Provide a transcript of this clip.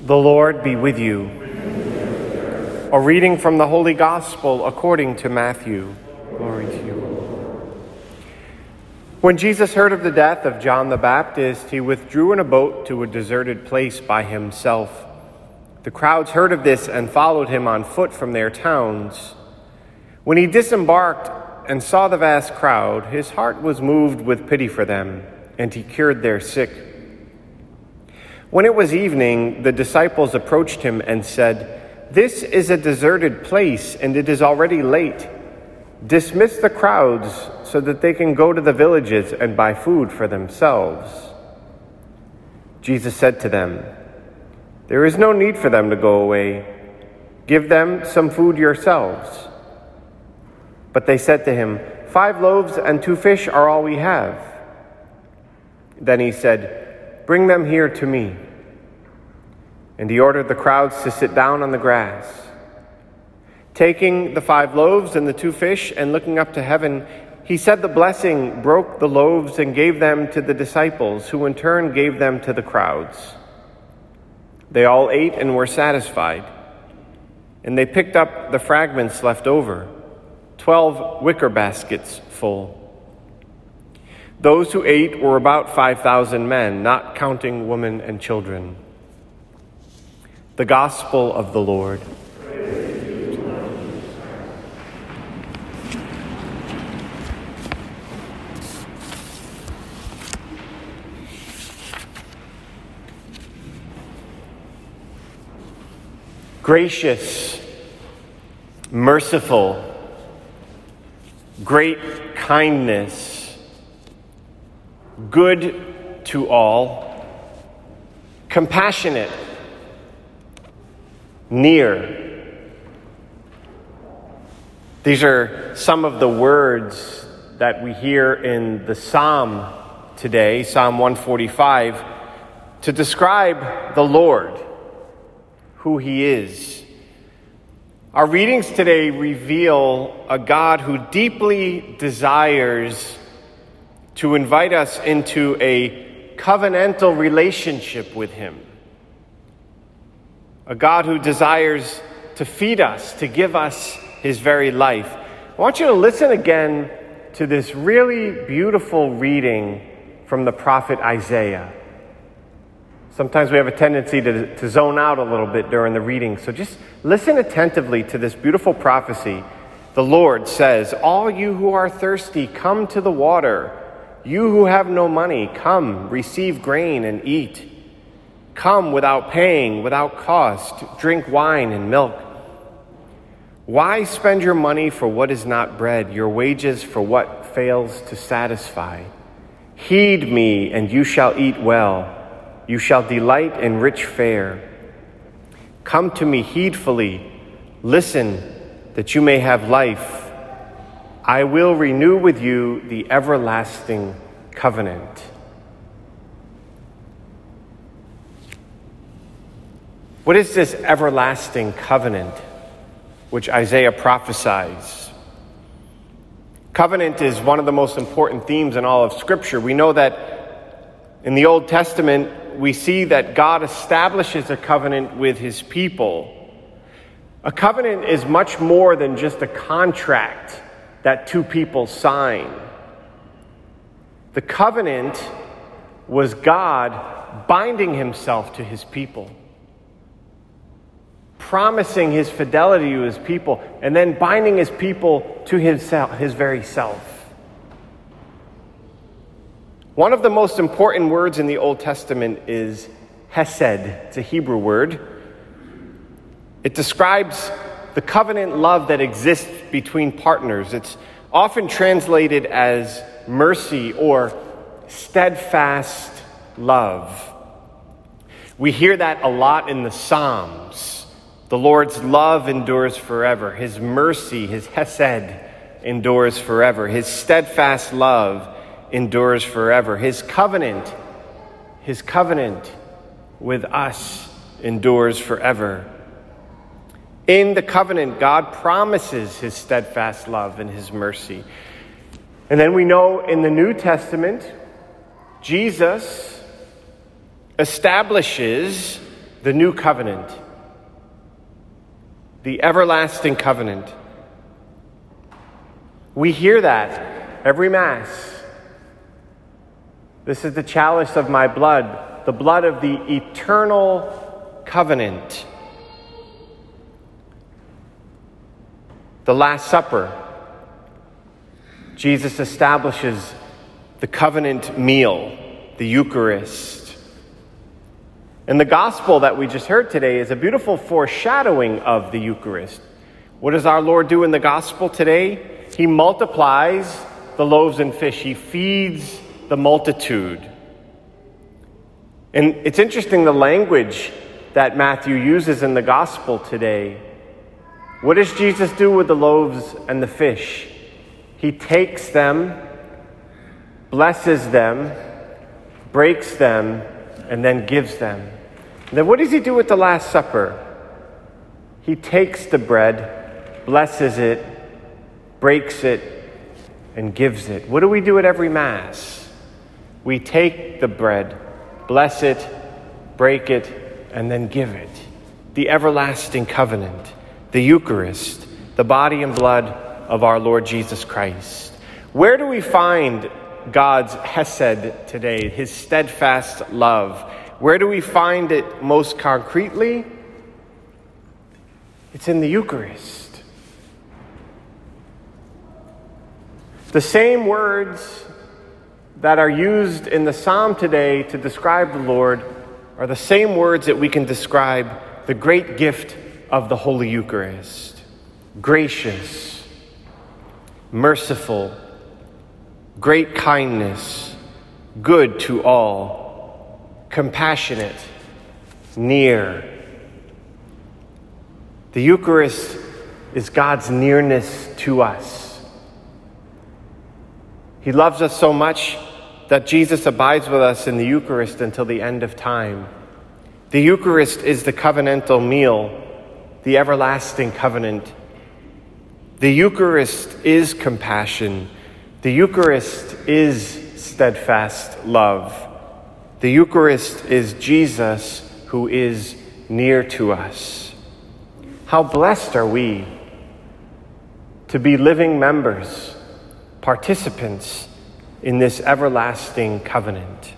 The Lord be with you. A reading from the Holy Gospel according to Matthew. Glory to you. When Jesus heard of the death of John the Baptist, he withdrew in a boat to a deserted place by himself. The crowds heard of this and followed him on foot from their towns. When he disembarked and saw the vast crowd, his heart was moved with pity for them, and he cured their sick. When it was evening, the disciples approached him and said, This is a deserted place, and it is already late. Dismiss the crowds so that they can go to the villages and buy food for themselves. Jesus said to them, There is no need for them to go away. Give them some food yourselves. But they said to him, Five loaves and two fish are all we have. Then he said, Bring them here to me. And he ordered the crowds to sit down on the grass. Taking the five loaves and the two fish and looking up to heaven, he said the blessing, broke the loaves, and gave them to the disciples, who in turn gave them to the crowds. They all ate and were satisfied. And they picked up the fragments left over, twelve wicker baskets full. Those who ate were about 5,000 men, not counting women and children. The Gospel of the Lord. Gracious, merciful, great kindness good to all, compassionate, near. These are some of the words that we hear in the psalm today, Psalm 145, to describe the Lord, who He is. Our readings today reveal a God who deeply desires to invite us into a covenantal relationship with Him. A God who desires to feed us, to give us His very life. I want you to listen again to this really beautiful reading from the prophet Isaiah. Sometimes we have a tendency to, to zone out a little bit during the reading, so just listen attentively to this beautiful prophecy. The Lord says, All you who are thirsty, come to the water. You who have no money, come, receive grain and eat. Come without paying, without cost, drink wine and milk. Why spend your money for what is not bread, your wages for what fails to satisfy? Heed me, and you shall eat well. You shall delight in rich fare. Come to me heedfully. Listen, that you may have life I will renew with you the everlasting covenant. What is this everlasting covenant which Isaiah prophesies? Covenant is one of the most important themes in all of Scripture. We know that in the Old Testament, we see that God establishes a covenant with his people. A covenant is much more than just a contract that two people sign. The covenant was God binding himself to his people, promising his fidelity to his people, and then binding his people to himself, his very self. One of the most important words in the Old Testament is hesed. It's a Hebrew word. It describes the covenant love that exists between partners. It's often translated as mercy or steadfast love. We hear that a lot in the Psalms. The Lord's love endures forever, His mercy, His hesed endures forever, His steadfast love endures forever, His covenant, His covenant with us endures forever. In the covenant, God promises his steadfast love and his mercy. And then we know in the New Testament, Jesus establishes the new covenant, the everlasting covenant. We hear that every Mass. This is the chalice of my blood, the blood of the eternal covenant. The Last Supper, Jesus establishes the covenant meal, the Eucharist. And the gospel that we just heard today is a beautiful foreshadowing of the Eucharist. What does our Lord do in the gospel today? He multiplies the loaves and fish, He feeds the multitude. And it's interesting the language that Matthew uses in the gospel today. What does Jesus do with the loaves and the fish? He takes them blesses them, breaks them, and then gives them. And then what does he do with the Last Supper? He takes the bread, blesses it, breaks it, and gives it. What do we do at every Mass? We take the bread, bless it, break it, and then give it. The everlasting covenant, the Eucharist, the body and blood of our Lord Jesus Christ. Where do we find God's Hesed today, his steadfast love. Where do we find it most concretely? It's in the Eucharist. The same words that are used in the psalm today to describe the Lord are the same words that we can describe the great gift of the Holy Eucharist gracious, merciful, great kindness, good to all, compassionate, near. The Eucharist is God's nearness to us. He loves us so much that Jesus abides with us in the Eucharist until the end of time. The Eucharist is the covenantal meal, the everlasting covenant. The Eucharist is compassion. The Eucharist is steadfast love. The Eucharist is Jesus who is near to us. How blessed are we to be living members, participants in this everlasting covenant.